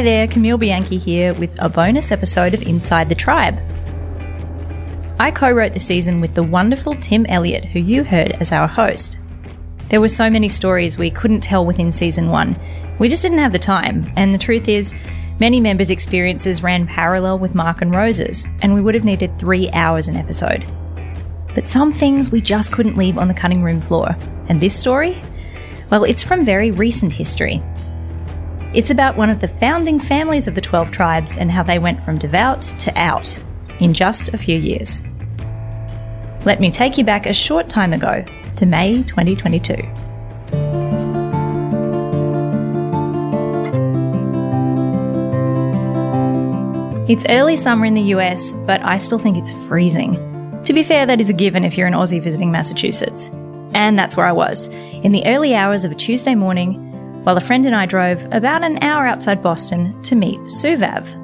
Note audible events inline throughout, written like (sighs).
Hi there, Camille Bianchi here with a bonus episode of Inside the Tribe. I co wrote the season with the wonderful Tim Elliott, who you heard as our host. There were so many stories we couldn't tell within season one. We just didn't have the time, and the truth is, many members' experiences ran parallel with Mark and Rose's, and we would have needed three hours an episode. But some things we just couldn't leave on the cutting room floor. And this story? Well, it's from very recent history. It's about one of the founding families of the 12 tribes and how they went from devout to out in just a few years. Let me take you back a short time ago to May 2022. It's early summer in the US, but I still think it's freezing. To be fair, that is a given if you're an Aussie visiting Massachusetts. And that's where I was, in the early hours of a Tuesday morning, while a friend and I drove about an hour outside Boston to meet Suvav.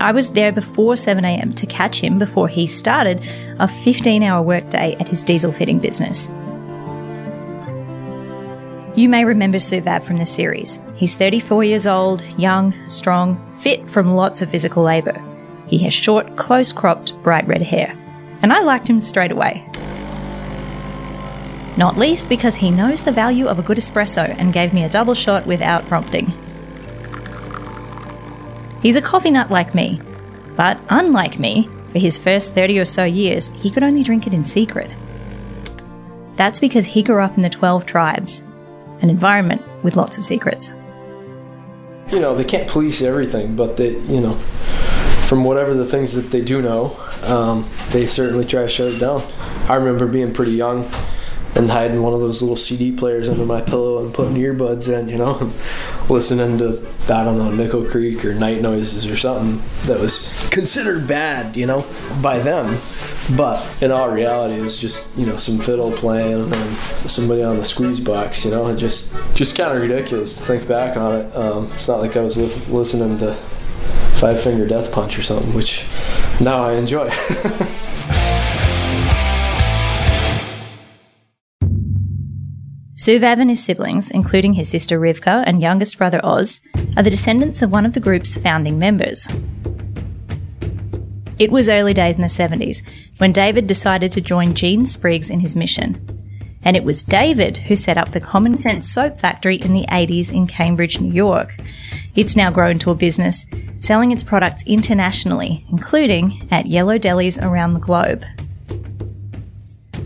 I was there before 7am to catch him before he started a 15 hour workday at his diesel fitting business. You may remember Suvav from the series. He's 34 years old, young, strong, fit from lots of physical labour. He has short, close cropped, bright red hair. And I liked him straight away. Not least because he knows the value of a good espresso and gave me a double shot without prompting. He's a coffee nut like me, but unlike me, for his first 30 or so years, he could only drink it in secret. That's because he grew up in the 12 tribes an environment with lots of secrets. You know, they can't police everything, but they, you know, from whatever the things that they do know, um, they certainly try to shut it down. I remember being pretty young and hiding one of those little CD players under my pillow and putting earbuds in, you know, (laughs) listening to, I don't know, Nickel Creek or Night Noises or something that was considered bad, you know, by them. But in all reality, it was just, you know, some fiddle playing and somebody on the squeeze box, you know, and just, just kind of ridiculous to think back on it. Um, it's not like I was li- listening to Five Finger Death Punch or something, which now I enjoy. (laughs) Suvav and his siblings, including his sister Rivkah and youngest brother Oz, are the descendants of one of the group's founding members. It was early days in the 70s when David decided to join Gene Spriggs in his mission. And it was David who set up the Common Sense Soap Factory in the 80s in Cambridge, New York. It's now grown to a business, selling its products internationally, including at yellow delis around the globe.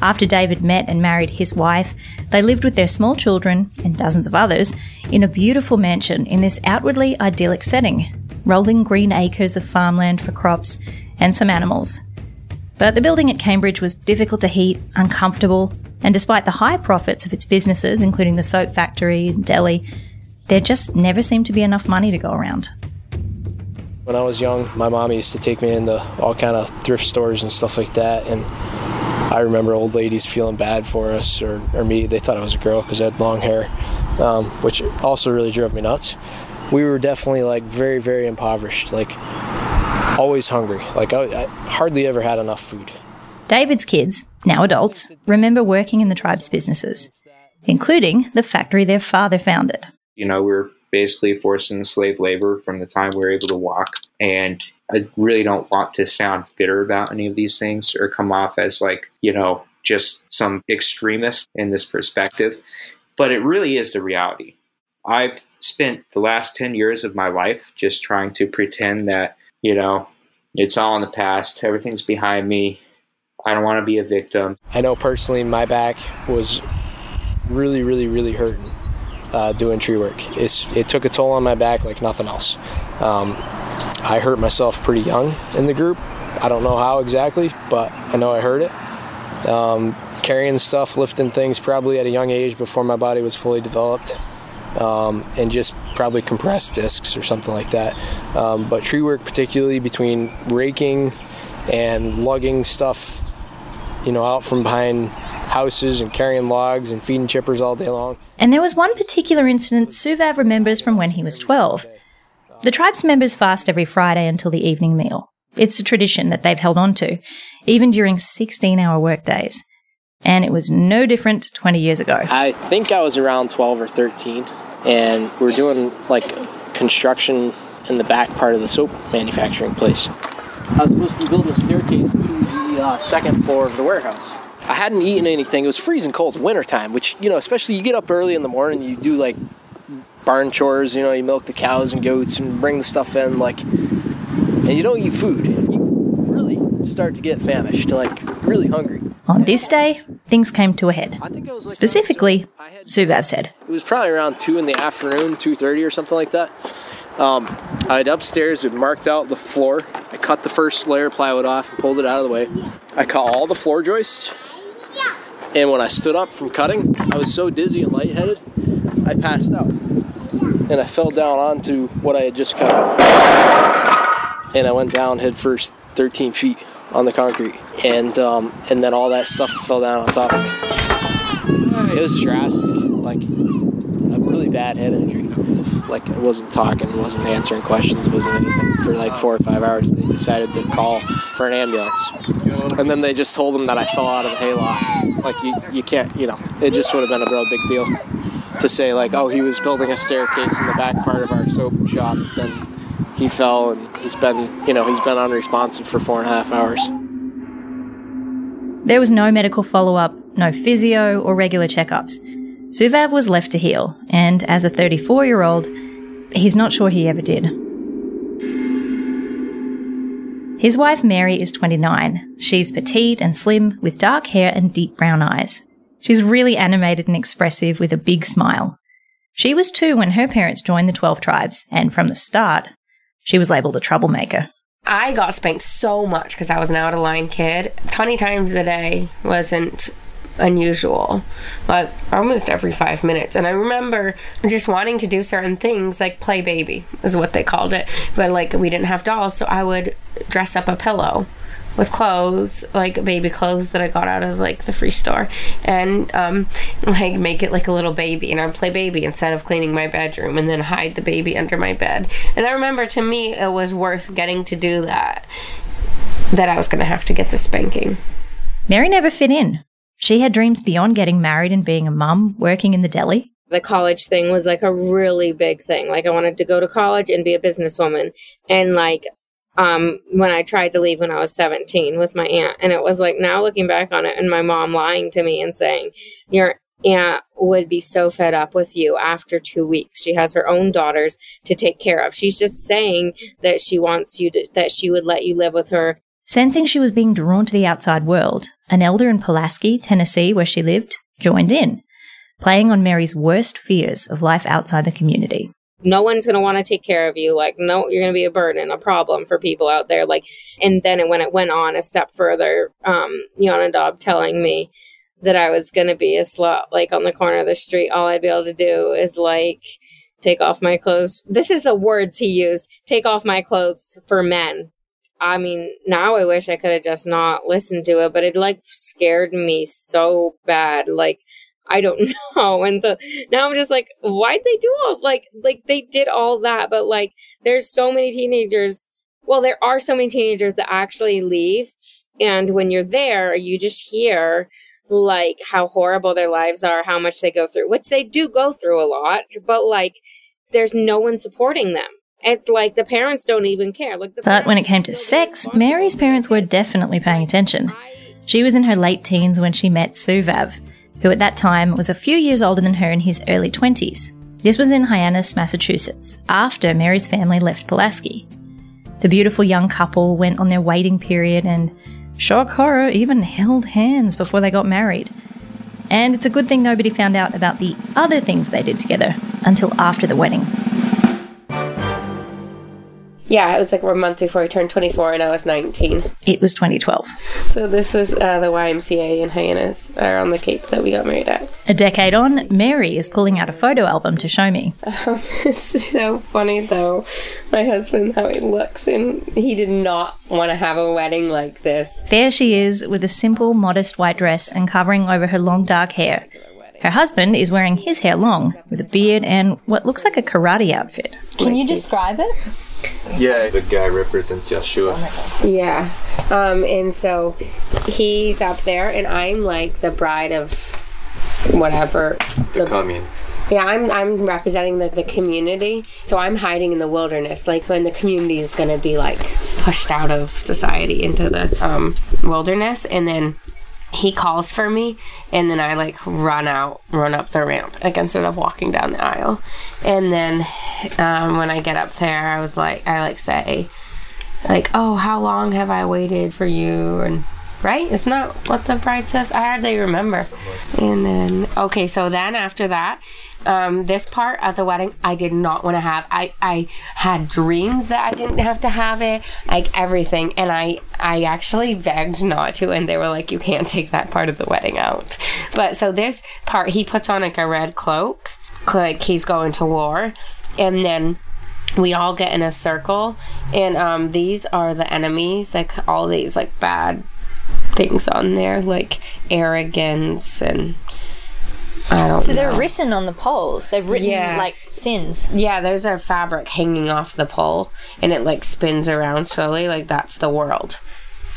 After David met and married his wife, they lived with their small children and dozens of others in a beautiful mansion in this outwardly idyllic setting, rolling green acres of farmland for crops and some animals. But the building at Cambridge was difficult to heat, uncomfortable, and despite the high profits of its businesses, including the soap factory and deli, there just never seemed to be enough money to go around. When I was young, my mom used to take me into all kind of thrift stores and stuff like that, and I remember old ladies feeling bad for us or, or me. They thought I was a girl because I had long hair, um, which also really drove me nuts. We were definitely like very, very impoverished, like always hungry. Like I, I hardly ever had enough food. David's kids, now adults, remember working in the tribe's businesses, including the factory their father founded. You know, we were basically forced into slave labor from the time we were able to walk. And I really don't want to sound bitter about any of these things or come off as like, you know, just some extremist in this perspective. But it really is the reality. I've spent the last 10 years of my life just trying to pretend that, you know, it's all in the past, everything's behind me. I don't want to be a victim. I know personally my back was really, really, really hurting uh, doing tree work. It's, it took a toll on my back like nothing else. Um, I hurt myself pretty young in the group. I don't know how exactly, but I know I hurt it. Um, carrying stuff, lifting things probably at a young age before my body was fully developed. Um, and just probably compressed discs or something like that. Um, but tree work, particularly between raking and lugging stuff, you know, out from behind houses and carrying logs and feeding chippers all day long. And there was one particular incident Suvav remembers from when he was 12. The tribe's members fast every Friday until the evening meal. It's a tradition that they've held on to, even during 16 hour workdays. And it was no different 20 years ago. I think I was around 12 or 13, and we are doing like construction in the back part of the soap manufacturing place. I was supposed to be building a staircase to the uh, second floor of the warehouse. I hadn't eaten anything. It was freezing cold, it's wintertime, which, you know, especially you get up early in the morning, you do like barn chores, you know, you milk the cows and goats and bring the stuff in, like, and you don't eat food. You really start to get famished, like, really hungry. On this day, things came to a head. I think I was like Specifically, Suvav said. it was probably around two in the afternoon, two thirty or something like that. Um, I had upstairs had marked out the floor. I cut the first layer of plywood off and pulled it out of the way. I cut all the floor joists. And when I stood up from cutting, I was so dizzy and lightheaded, I passed out. And I fell down onto what I had just cut. And I went down head first 13 feet on the concrete. And um, and then all that stuff fell down on top of me. It was drastic. Like a really bad head injury. Like I wasn't talking, wasn't answering questions, wasn't anything for like four or five hours. They decided to call for an ambulance, and then they just told them that I fell out of the hayloft. Like you, you can't, you know, it just would have been a real big deal to say like, oh, he was building a staircase in the back part of our soap shop, then he fell and he's been, you know, he's been unresponsive for four and a half hours. There was no medical follow up, no physio or regular checkups. Suvav was left to heal, and as a 34 year old, he's not sure he ever did. His wife Mary is 29. She's petite and slim with dark hair and deep brown eyes. She's really animated and expressive with a big smile. She was two when her parents joined the 12 tribes, and from the start, she was labeled a troublemaker. I got spanked so much because I was an out of line kid. 20 times a day wasn't unusual. Like almost every five minutes. And I remember just wanting to do certain things, like play baby is what they called it. But like we didn't have dolls, so I would dress up a pillow with clothes, like baby clothes that I got out of like the free store, and um, (laughs) like make it like a little baby, and I'd play baby instead of cleaning my bedroom, and then hide the baby under my bed. And I remember to me it was worth getting to do that. That I was going to have to get the spanking. Mary never fit in. She had dreams beyond getting married and being a mum, working in the deli. the college thing was like a really big thing. Like I wanted to go to college and be a businesswoman. And like um when I tried to leave when I was 17 with my aunt and it was like now looking back on it and my mom lying to me and saying your aunt would be so fed up with you after 2 weeks. She has her own daughters to take care of. She's just saying that she wants you to that she would let you live with her Sensing she was being drawn to the outside world, an elder in Pulaski, Tennessee, where she lived, joined in, playing on Mary's worst fears of life outside the community. No one's going to want to take care of you. Like no you're going to be a burden a problem for people out there. Like and then it, when it went on a step further um Yonadab telling me that i was going to be a slut like on the corner of the street all i'd be able to do is like take off my clothes. This is the words he used take off my clothes for men. I mean now i wish i could have just not listened to it but it like scared me so bad. Like I don't (laughs) know. And so now I'm just like, why'd they do all like like they did all that, but like there's so many teenagers. Well, there are so many teenagers that actually leave, and when you're there, you just hear like how horrible their lives are, how much they go through, which they do go through a lot, but like there's no one supporting them. It's like the parents don't even care. Like the But when it came to sex, Mary's parents were definitely paying attention. She was in her late teens when she met Suvav, who at that time was a few years older than her in his early 20s. This was in Hyannis, Massachusetts, after Mary's family left Pulaski. The beautiful young couple went on their waiting period and, shock horror, even held hands before they got married. And it's a good thing nobody found out about the other things they did together until after the wedding. Yeah, it was like a month before I turned 24 and I was 19. It was 2012. So this was uh, the YMCA in Hyannis, or on the Cape that we got married at. A decade on, Mary is pulling out a photo album to show me. (laughs) it's so funny though, my husband, how he looks, and he did not want to have a wedding like this. There she is with a simple, modest white dress and covering over her long dark hair. Her husband is wearing his hair long, with a beard and what looks like a karate outfit. Can you describe it? Yeah, the guy represents Yeshua. Yeah. Um, and so he's up there, and I'm like the bride of whatever. The commune. Yeah, I'm I'm representing the, the community. So I'm hiding in the wilderness. Like when the community is gonna be like pushed out of society into the um, wilderness and then he calls for me and then I like run out, run up the ramp like instead of walking down the aisle. And then um, when I get up there I was like I like say like, oh, how long have I waited for you? And right? Isn't that what the bride says? I hardly remember. And then, okay, so then after that, um, this part of the wedding, I did not want to have. I, I had dreams that I didn't have to have it, like everything. And I, I actually begged not to, and they were like, you can't take that part of the wedding out. But so this part, he puts on like a red cloak, like he's going to war. And then we all get in a circle and um, these are the enemies like all these like bad things on there like arrogance and I don't So they're written on the poles. They've written Yeah. like sins. Yeah, there's a fabric hanging off the pole and it like spins around slowly, like that's the world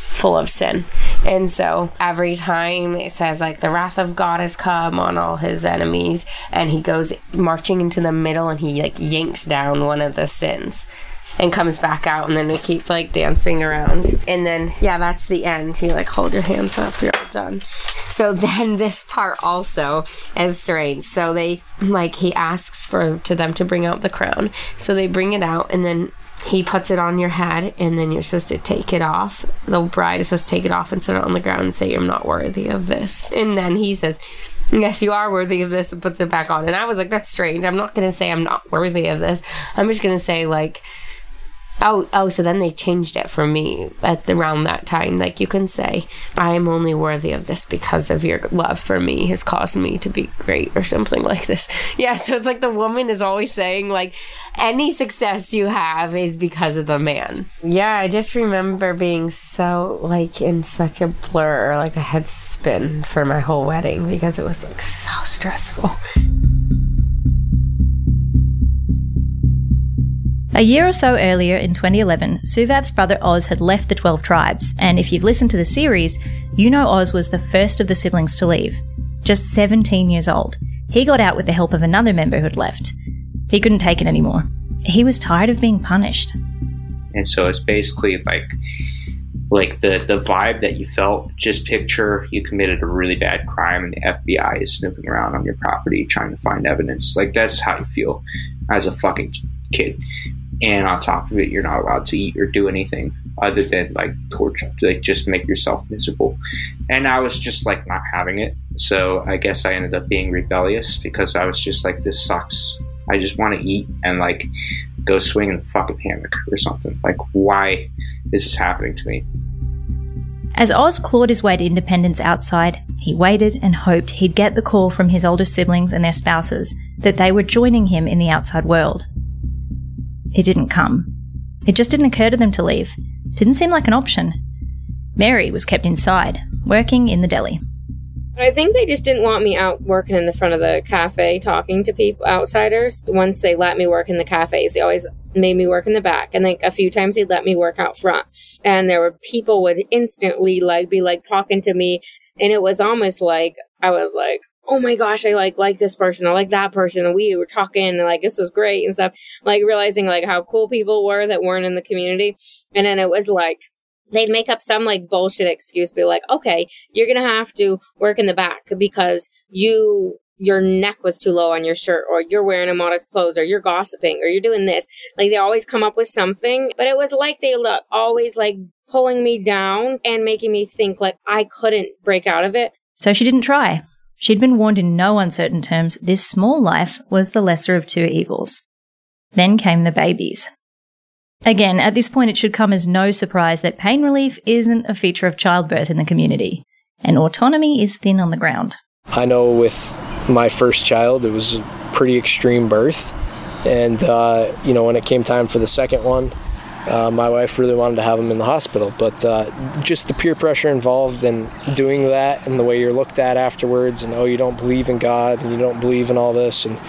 full of sin. And so every time it says like the wrath of God has come on all his enemies and he goes marching into the middle and he like yanks down one of the sins and comes back out and then we keep like dancing around. And then yeah that's the end. You like hold your hands up you're all done. So (laughs) then this part also is strange. So they like he asks for to them to bring out the crown. So they bring it out and then he puts it on your head and then you're supposed to take it off. The bride is supposed to take it off and set it on the ground and say i'm not worthy of this. And then he says yes you are worthy of this and puts it back on. And i was like that's strange. I'm not going to say i'm not worthy of this. I'm just going to say like Oh, oh, so then they changed it for me at the, around that time. Like you can say, I am only worthy of this because of your love for me has caused me to be great or something (laughs) like this. Yeah, so it's like the woman is always saying, like, any success you have is because of the man. Yeah, I just remember being so, like, in such a blur, like a head spin for my whole wedding because it was, like, so stressful. A year or so earlier in 2011, Suvav's brother Oz had left the 12 tribes, and if you've listened to the series, you know Oz was the first of the siblings to leave. Just 17 years old. He got out with the help of another member who'd left. He couldn't take it anymore. He was tired of being punished. and so it's basically like like the the vibe that you felt just picture you committed a really bad crime and the FBI is snooping around on your property trying to find evidence like that's how you feel as a fucking kid and on top of it you're not allowed to eat or do anything other than like torture like just make yourself miserable and I was just like not having it so I guess I ended up being rebellious because I was just like this sucks I just want to eat and like go swing in the fucking hammock or something. Like, why is this happening to me? As Oz clawed his way to independence outside, he waited and hoped he'd get the call from his older siblings and their spouses that they were joining him in the outside world. It didn't come. It just didn't occur to them to leave. Didn't seem like an option. Mary was kept inside, working in the deli. I think they just didn't want me out working in the front of the cafe talking to people, outsiders. Once they let me work in the cafes, they always made me work in the back. And like a few times they'd let me work out front. And there were people would instantly like be like talking to me. And it was almost like I was like, oh my gosh, I like like this person, I like that person. And we were talking and like this was great and stuff. Like realizing like how cool people were that weren't in the community. And then it was like they'd make up some like bullshit excuse, be like, okay, you're gonna have to work in the back because you your neck was too low on your shirt, or you're wearing immodest clothes, or you're gossiping, or you're doing this. Like they always come up with something, but it was like they look always like pulling me down and making me think like I couldn't break out of it. So she didn't try. She'd been warned in no uncertain terms this small life was the lesser of two evils. Then came the babies. Again, at this point, it should come as no surprise that pain relief isn't a feature of childbirth in the community, and autonomy is thin on the ground. I know with my first child, it was a pretty extreme birth. And, uh, you know, when it came time for the second one, uh, my wife really wanted to have him in the hospital. But uh, just the peer pressure involved in doing that and the way you're looked at afterwards, and oh, you don't believe in God and you don't believe in all this. And,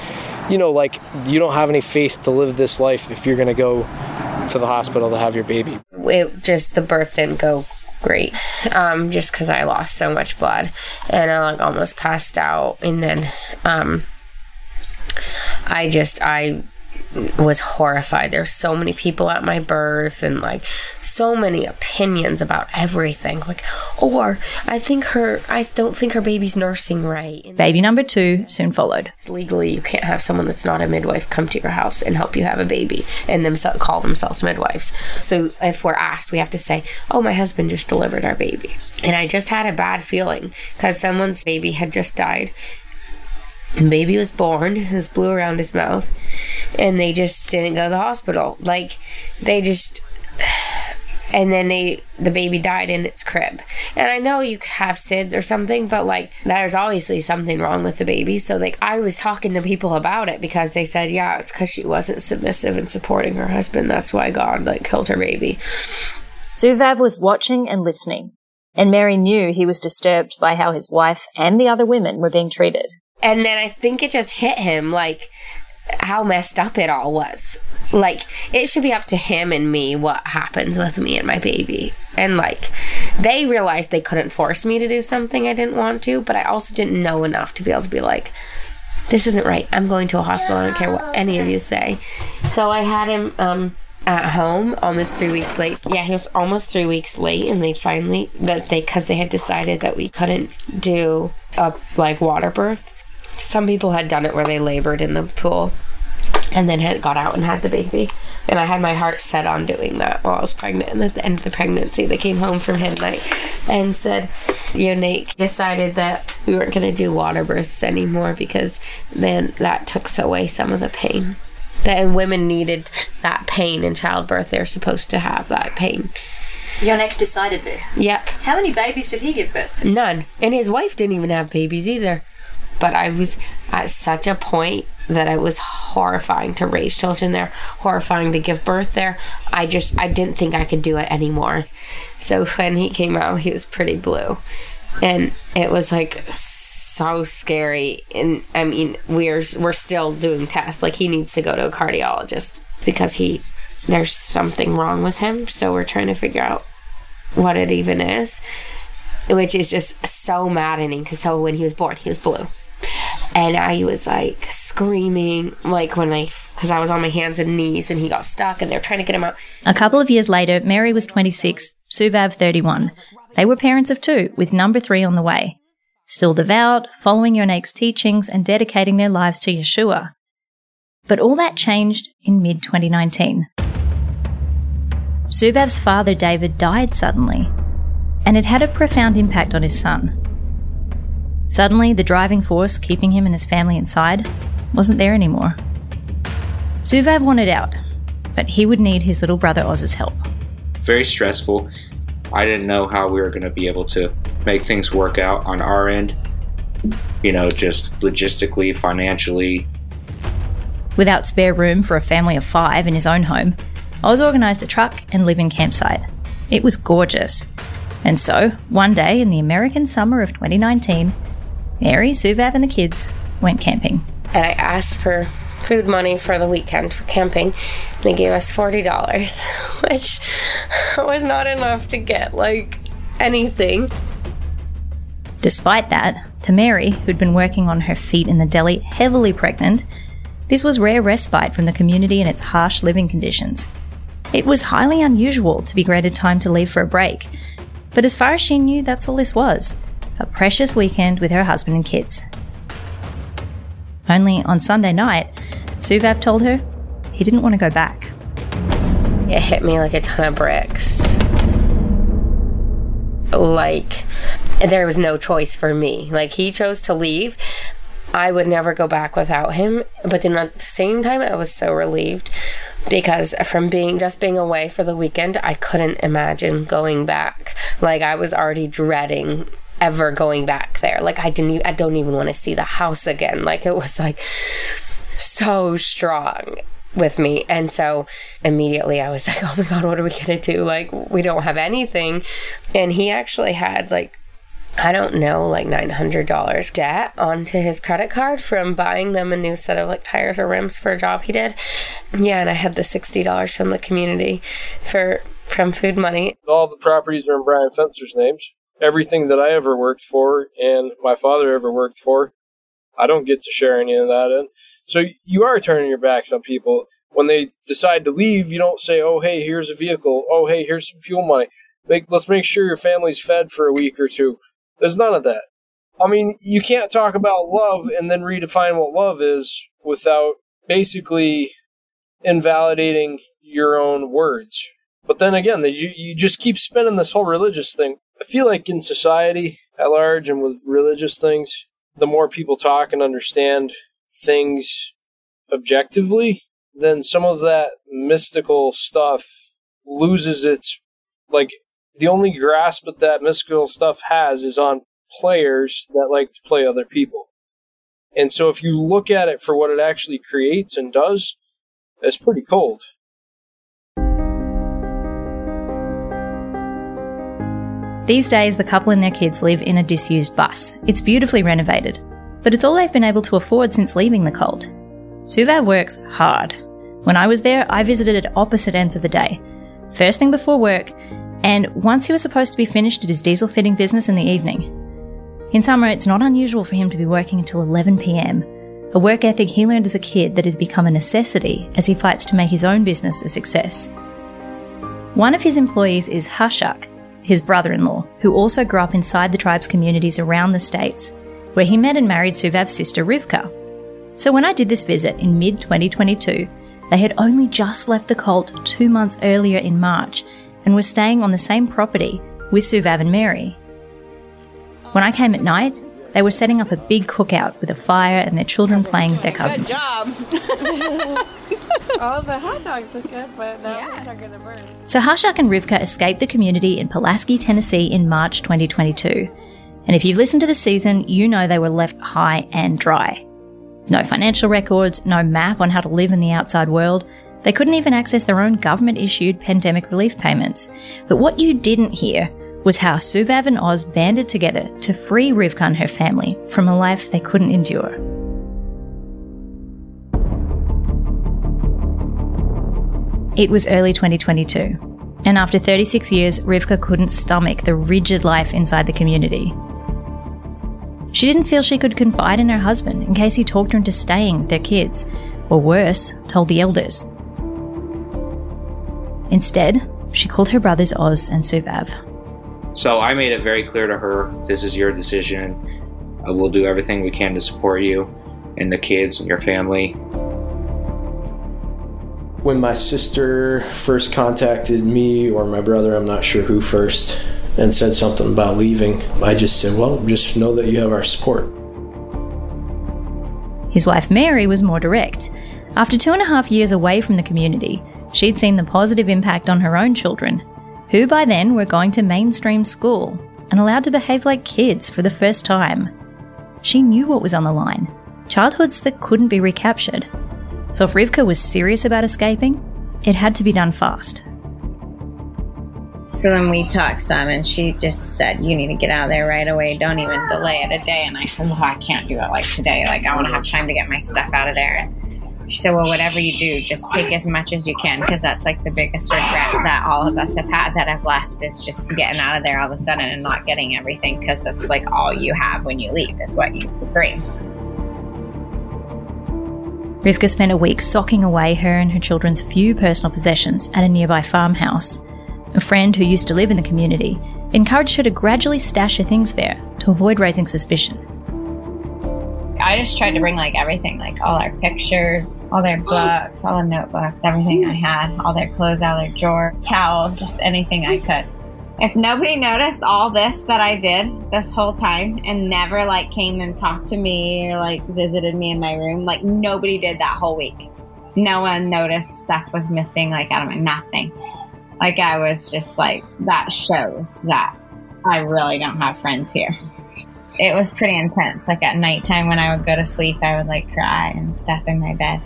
you know, like, you don't have any faith to live this life if you're going to go to the hospital to have your baby. it just the birth didn't go great um just because i lost so much blood and i like almost passed out and then um I just, I was horrified. There's so many people at my birth and like so many opinions about everything. Like, or I think her, I don't think her baby's nursing right. Baby number two soon followed. Legally, you can't have someone that's not a midwife come to your house and help you have a baby and them call themselves midwives. So if we're asked, we have to say, "Oh, my husband just delivered our baby," and I just had a bad feeling because someone's baby had just died baby was born, it was blue around his mouth, and they just didn't go to the hospital. Like they just (sighs) and then they the baby died in its crib. And I know you could have SIDS or something, but like there's obviously something wrong with the baby. So like I was talking to people about it because they said, yeah, it's because she wasn't submissive and supporting her husband. That's why God like killed her baby. Suvav was watching and listening, and Mary knew he was disturbed by how his wife and the other women were being treated. And then I think it just hit him like how messed up it all was. Like, it should be up to him and me what happens with me and my baby. And like, they realized they couldn't force me to do something I didn't want to, but I also didn't know enough to be able to be like, this isn't right. I'm going to a hospital. I don't care what any of you say. So I had him um, at home almost three weeks late. Yeah, he was almost three weeks late, and they finally that they because they had decided that we couldn't do a like water birth some people had done it where they labored in the pool and then had got out and had the baby. And I had my heart set on doing that while I was pregnant. And at the end of the pregnancy, they came home from midnight and said, Yoneq decided that we weren't going to do water births anymore because then that took away some of the pain. That women needed that pain in childbirth. They're supposed to have that pain. Yoneq decided this. Yep. How many babies did he give birth to? None. And his wife didn't even have babies either but I was at such a point that it was horrifying to raise children there, horrifying to give birth there. I just I didn't think I could do it anymore. So when he came out, he was pretty blue. And it was like so scary and I mean, we're we're still doing tests. Like he needs to go to a cardiologist because he there's something wrong with him, so we're trying to figure out what it even is. Which is just so maddening because so when he was born, he was blue and I was like screaming, like when I, because I was on my hands and knees and he got stuck and they're trying to get him out. A couple of years later, Mary was 26, Suvav 31. They were parents of two, with number three on the way. Still devout, following Yoneq's teachings and dedicating their lives to Yeshua. But all that changed in mid 2019. Suvav's father, David, died suddenly, and it had a profound impact on his son. Suddenly, the driving force keeping him and his family inside wasn't there anymore. Suvav wanted out, but he would need his little brother Oz's help. Very stressful. I didn't know how we were going to be able to make things work out on our end. You know, just logistically, financially. Without spare room for a family of five in his own home, Oz organised a truck and living campsite. It was gorgeous. And so, one day in the American summer of 2019, Mary, Suvav, and the kids went camping. And I asked for food money for the weekend for camping. They gave us $40, (laughs) which (laughs) was not enough to get like anything. Despite that, to Mary, who'd been working on her feet in the deli, heavily pregnant, this was rare respite from the community and its harsh living conditions. It was highly unusual to be granted time to leave for a break, but as far as she knew, that's all this was a precious weekend with her husband and kids. Only on Sunday night, Suvav told her he didn't want to go back. It hit me like a ton of bricks. Like, there was no choice for me. Like, he chose to leave. I would never go back without him. But then at the same time, I was so relieved because from being just being away for the weekend, I couldn't imagine going back. Like, I was already dreading ever going back there. Like I didn't I don't even want to see the house again. (laughs) Like it was like so strong with me. And so immediately I was (laughs) like, "Oh my god, what are we going to do? Like we don't have anything." And he actually had like I don't know, like $900 debt onto his credit card from buying them a new set of like tires or rims for a job he did. Yeah, and I had the $60 from the community for from food money. All the properties are in Brian Fenster's names everything that I ever worked for and my father ever worked for. I don't get to share any of that And So you are turning your backs on people. When they decide to leave, you don't say, "Oh, hey, here's a vehicle. Oh, hey, here's some fuel money. Make, let's make sure your family's fed for a week or two. There's none of that. I mean, you can't talk about love and then redefine what love is without basically invalidating your own words. But then again, you, you just keep spinning this whole religious thing. I feel like in society at large and with religious things, the more people talk and understand things objectively, then some of that mystical stuff loses its like the only grasp that that mystical stuff has is on players that like to play other people. And so if you look at it for what it actually creates and does, it's pretty cold. These days, the couple and their kids live in a disused bus. It's beautifully renovated, but it's all they've been able to afford since leaving the cult. Suvav works hard. When I was there, I visited at opposite ends of the day. First thing before work, and once he was supposed to be finished at his diesel fitting business in the evening. In summer, it's not unusual for him to be working until 11 pm, a work ethic he learned as a kid that has become a necessity as he fights to make his own business a success. One of his employees is Hashak, his brother in law, who also grew up inside the tribe's communities around the states, where he met and married Suvav's sister Rivkah. So when I did this visit in mid 2022, they had only just left the cult two months earlier in March and were staying on the same property with Suvav and Mary. When I came at night, they were setting up a big cookout with a fire and their children playing with their cousins. Good job. (laughs) All the hot dogs look good, but that ones are gonna burn. So Hashak and Rivkah escaped the community in Pulaski, Tennessee in March 2022. And if you've listened to the season, you know they were left high and dry. No financial records, no map on how to live in the outside world. They couldn't even access their own government issued pandemic relief payments. But what you didn't hear was how Suvav and Oz banded together to free Rivkah and her family from a life they couldn't endure. It was early 2022, and after 36 years, Rivkah couldn't stomach the rigid life inside the community. She didn't feel she could confide in her husband in case he talked her into staying with their kids, or worse, told the elders. Instead, she called her brothers Oz and Suvav. So I made it very clear to her this is your decision. We'll do everything we can to support you and the kids and your family. When my sister first contacted me or my brother, I'm not sure who first, and said something about leaving, I just said, well, just know that you have our support. His wife Mary was more direct. After two and a half years away from the community, she'd seen the positive impact on her own children, who by then were going to mainstream school and allowed to behave like kids for the first time. She knew what was on the line childhoods that couldn't be recaptured. So if Rivkah was serious about escaping, it had to be done fast. So then we talked some, and she just said, "You need to get out of there right away. Don't even delay it a day." And I said, "Well, I can't do it like today. Like I want to have time to get my stuff out of there." And she said, "Well, whatever you do, just take as much as you can, because that's like the biggest regret that all of us have had that have left is just getting out of there all of a sudden and not getting everything, because it's like all you have when you leave is what you bring." Rivkah spent a week socking away her and her children's few personal possessions at a nearby farmhouse. A friend who used to live in the community encouraged her to gradually stash her things there to avoid raising suspicion. I just tried to bring like everything, like all our pictures, all their books, all the notebooks, everything I had, all their clothes of their drawer, towels, just anything I could. If nobody noticed all this that I did this whole time and never like came and talked to me or like visited me in my room, like nobody did that whole week. No one noticed stuff was missing like out of my nothing. Like I was just like that shows that I really don't have friends here. It was pretty intense. Like at nighttime when I would go to sleep, I would like cry and stuff in my bed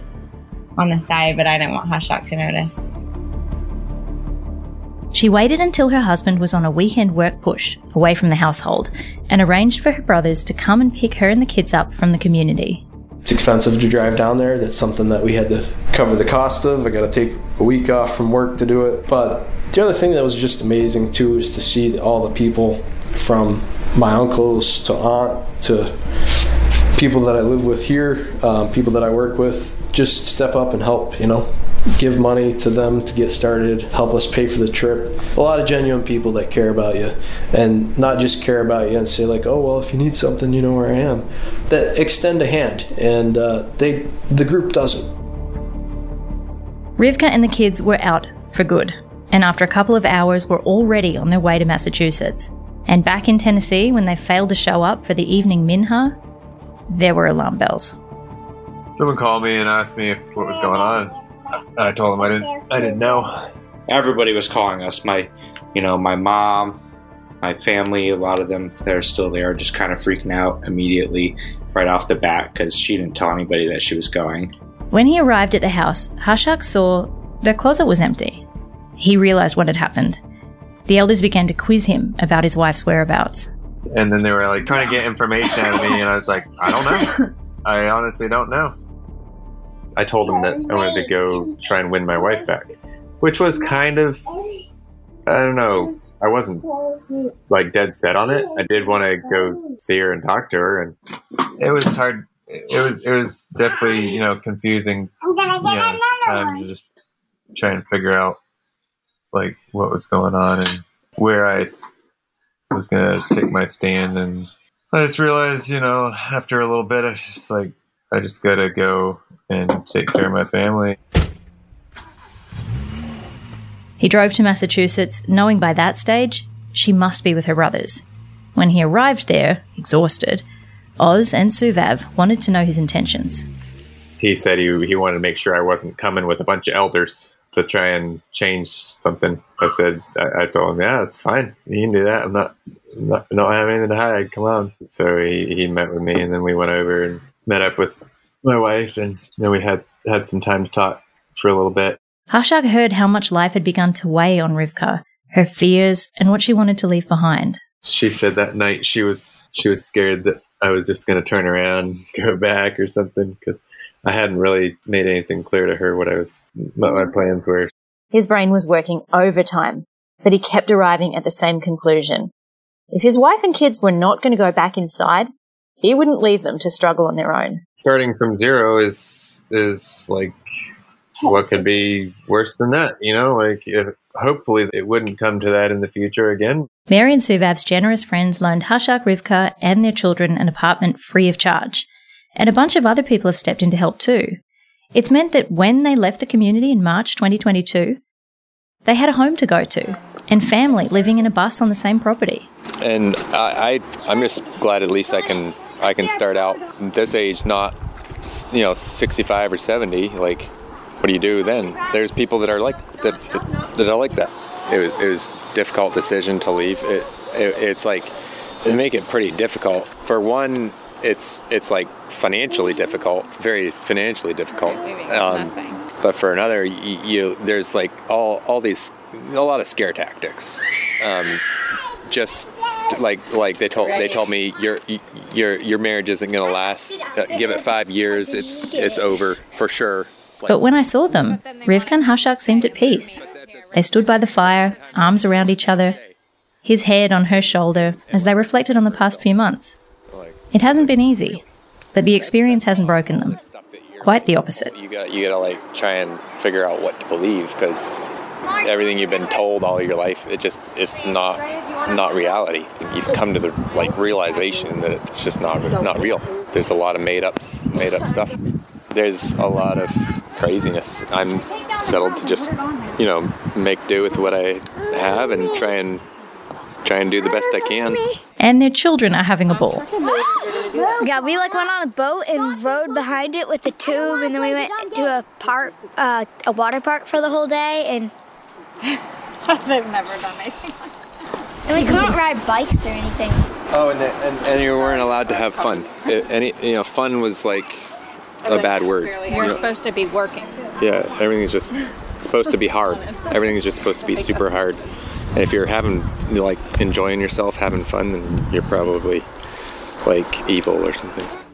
on the side, but I didn't want Hashak to notice. She waited until her husband was on a weekend work push away from the household and arranged for her brothers to come and pick her and the kids up from the community. It's expensive to drive down there. That's something that we had to cover the cost of. I got to take a week off from work to do it. But the other thing that was just amazing too is to see all the people from my uncles to aunt to people that I live with here, um, people that I work with, just step up and help. You know, give money to them to get started, help us pay for the trip. A lot of genuine people that care about you, and not just care about you and say like, "Oh well, if you need something, you know where I am." That extend a hand, and uh, they the group doesn't. Rivkah and the kids were out for good, and after a couple of hours were already on their way to Massachusetts. And back in Tennessee, when they failed to show up for the evening minha, there were alarm bells. Someone called me and asked me what was going on. And I told him I didn't. I didn't know. Everybody was calling us. My, you know, my mom, my family, a lot of them that are still there, just kind of freaking out immediately right off the bat because she didn't tell anybody that she was going. When he arrived at the house, Hashak saw the closet was empty. He realized what had happened. The elders began to quiz him about his wife's whereabouts. And then they were like trying to get information out of me, and I was like, I don't know. I honestly don't know. I told him that I wanted to go try and win my wife back, which was kind of, I don't know. I wasn't like dead set on it. I did want to go see her and talk to her, and it was hard. It was it was definitely you know confusing. You know, time to just try and figure out like what was going on and where I was gonna take my stand and I just realized, you know, after a little bit I just like I just gotta go and take care of my family. He drove to Massachusetts, knowing by that stage she must be with her brothers. When he arrived there, exhausted, Oz and Suvav wanted to know his intentions. He said he he wanted to make sure I wasn't coming with a bunch of elders to try and change something. I said, I, I told him, yeah, that's fine. You can do that. I'm not, I'm not, don't have anything to hide. Come on. So he, he met with me and then we went over and met up with my wife and then we had, had some time to talk for a little bit. Hashak heard how much life had begun to weigh on Rivkah, her fears, and what she wanted to leave behind. She said that night she was, she was scared that I was just going to turn around, (laughs) go back or something because I hadn't really made anything clear to her what I was, what my plans were. His brain was working overtime, but he kept arriving at the same conclusion. If his wife and kids were not going to go back inside, he wouldn't leave them to struggle on their own. Starting from zero is is like what could be worse than that, you know? Like if, hopefully it wouldn't come to that in the future again. Mary and Suvav's generous friends loaned Hashak Rivkah and their children an apartment free of charge and a bunch of other people have stepped in to help too. It's meant that when they left the community in March 2022, they had a home to go to and family living in a bus on the same property. And I, I I'm just glad at least I can I can start out this age not you know 65 or 70 like what do you do then? There's people that are like that that, that are like that. It was it was difficult decision to leave. It, it it's like they make it pretty difficult. For one it's it's like financially difficult, very financially difficult. Um, but for another, you, you, there's like all all these a lot of scare tactics. Um, just (laughs) like like they told they told me your your your marriage isn't going to last. Uh, give it five years, it's it's over for sure. Like, but when I saw them, Rivkah and Hashak seemed at peace. They stood by the fire, arms around each other, his head on her shoulder, as they reflected on the past few months. It hasn't been easy, but the experience hasn't broken them. Quite the opposite. You got you got to like try and figure out what to believe because everything you've been told all your life it just is not not reality. You've come to the like realization that it's just not not real. There's a lot of made ups made up stuff. There's a lot of craziness. I'm settled to just you know make do with what I have and try and try and do the best I can. And their children are having a ball. Yeah, we like went on a boat and rode behind it with a tube, and then we went to a park, uh, a water park for the whole day, and (laughs) they've never done anything. And we couldn't ride bikes or anything. Oh, and, the, and, and you weren't allowed to have fun. It, any you know, fun was like a bad word. You're you know? supposed to be working. Yeah, everything's just supposed to be hard. Everything's just supposed to be super hard. And if you're having like enjoying yourself, having fun, then you're probably like evil or something.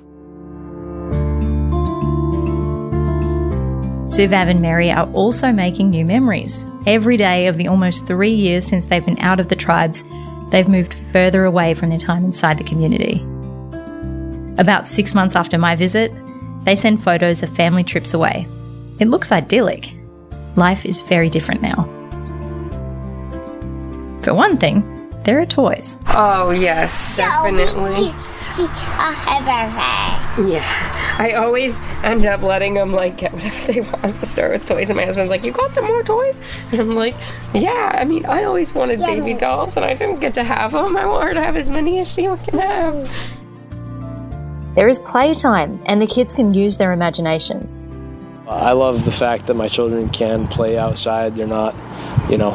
Suvav and Mary are also making new memories. Every day of the almost three years since they've been out of the tribes, they've moved further away from their time inside the community. About six months after my visit, they send photos of family trips away. It looks idyllic. Life is very different now. For one thing, there are toys. Oh, yes, definitely. Yeah. I always end up letting them like get whatever they want to start with toys. And my husband's like, You got them more toys? And I'm like, Yeah. I mean, I always wanted baby dolls and I didn't get to have them. I want her to have as many as she can have. There is playtime, and the kids can use their imaginations. I love the fact that my children can play outside. They're not, you know,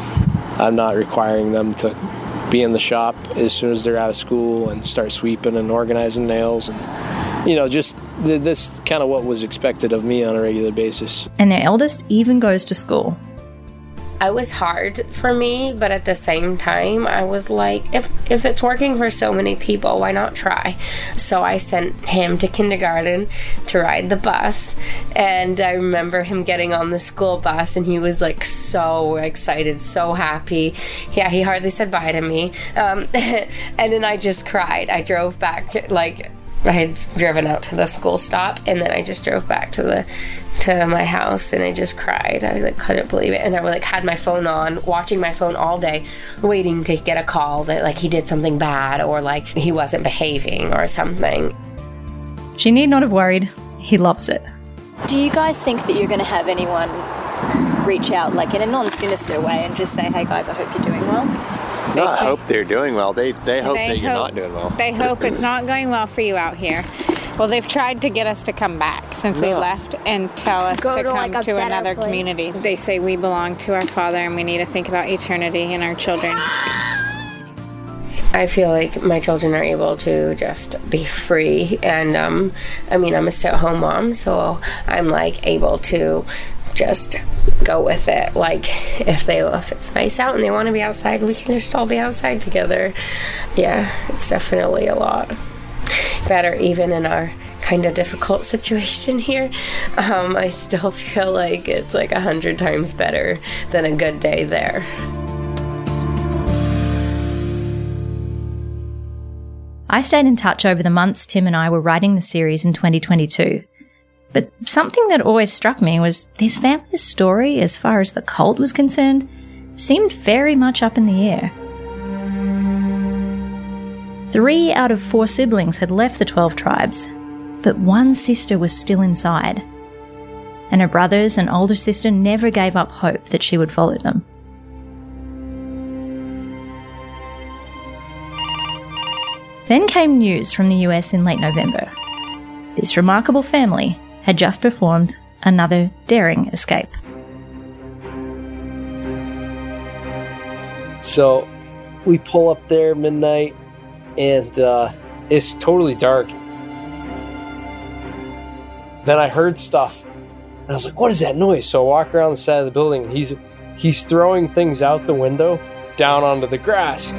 I'm not requiring them to be in the shop as soon as they're out of school and start sweeping and organizing nails and, you know, just th- this kind of what was expected of me on a regular basis. And their eldest even goes to school. It was hard for me, but at the same time, I was like, if if it's working for so many people, why not try? So I sent him to kindergarten to ride the bus, and I remember him getting on the school bus, and he was like so excited, so happy. Yeah, he hardly said bye to me, um, (laughs) and then I just cried. I drove back like I had driven out to the school stop, and then I just drove back to the to my house, and I just cried. I like couldn't believe it, and I like had my phone on, watching my phone all day, waiting to get a call that like he did something bad or like he wasn't behaving or something. She need not have worried. He loves it. Do you guys think that you're going to have anyone reach out, like in a non-sinister way, and just say, "Hey guys, I hope you're doing well"? No, I hope they're doing well. They they hope They that you're not doing well. They hope it's not going well for you out here. Well, they've tried to get us to come back since we left and tell us Go to to, come like, a to another place. community. They say we belong to our Father and we need to think about eternity and our children. I feel like my children are able to just be free, and um, I mean, I'm a stay-at-home mom, so I'm like able to just go with it. Like if they if it's nice out and they want to be outside, we can just all be outside together. Yeah, it's definitely a lot better, even in our kind of difficult situation here. Um, I still feel like it's like a hundred times better than a good day there. I stayed in touch over the months Tim and I were writing the series in 2022. But something that always struck me was this family's story, as far as the cult was concerned, seemed very much up in the air. Three out of four siblings had left the 12 tribes, but one sister was still inside. And her brothers and older sister never gave up hope that she would follow them. Then came news from the US in late November. This remarkable family had just performed another daring escape. So we pull up there midnight and uh, it's totally dark. Then I heard stuff. And I was like, what is that noise? So I walk around the side of the building and he's he's throwing things out the window down onto the grass.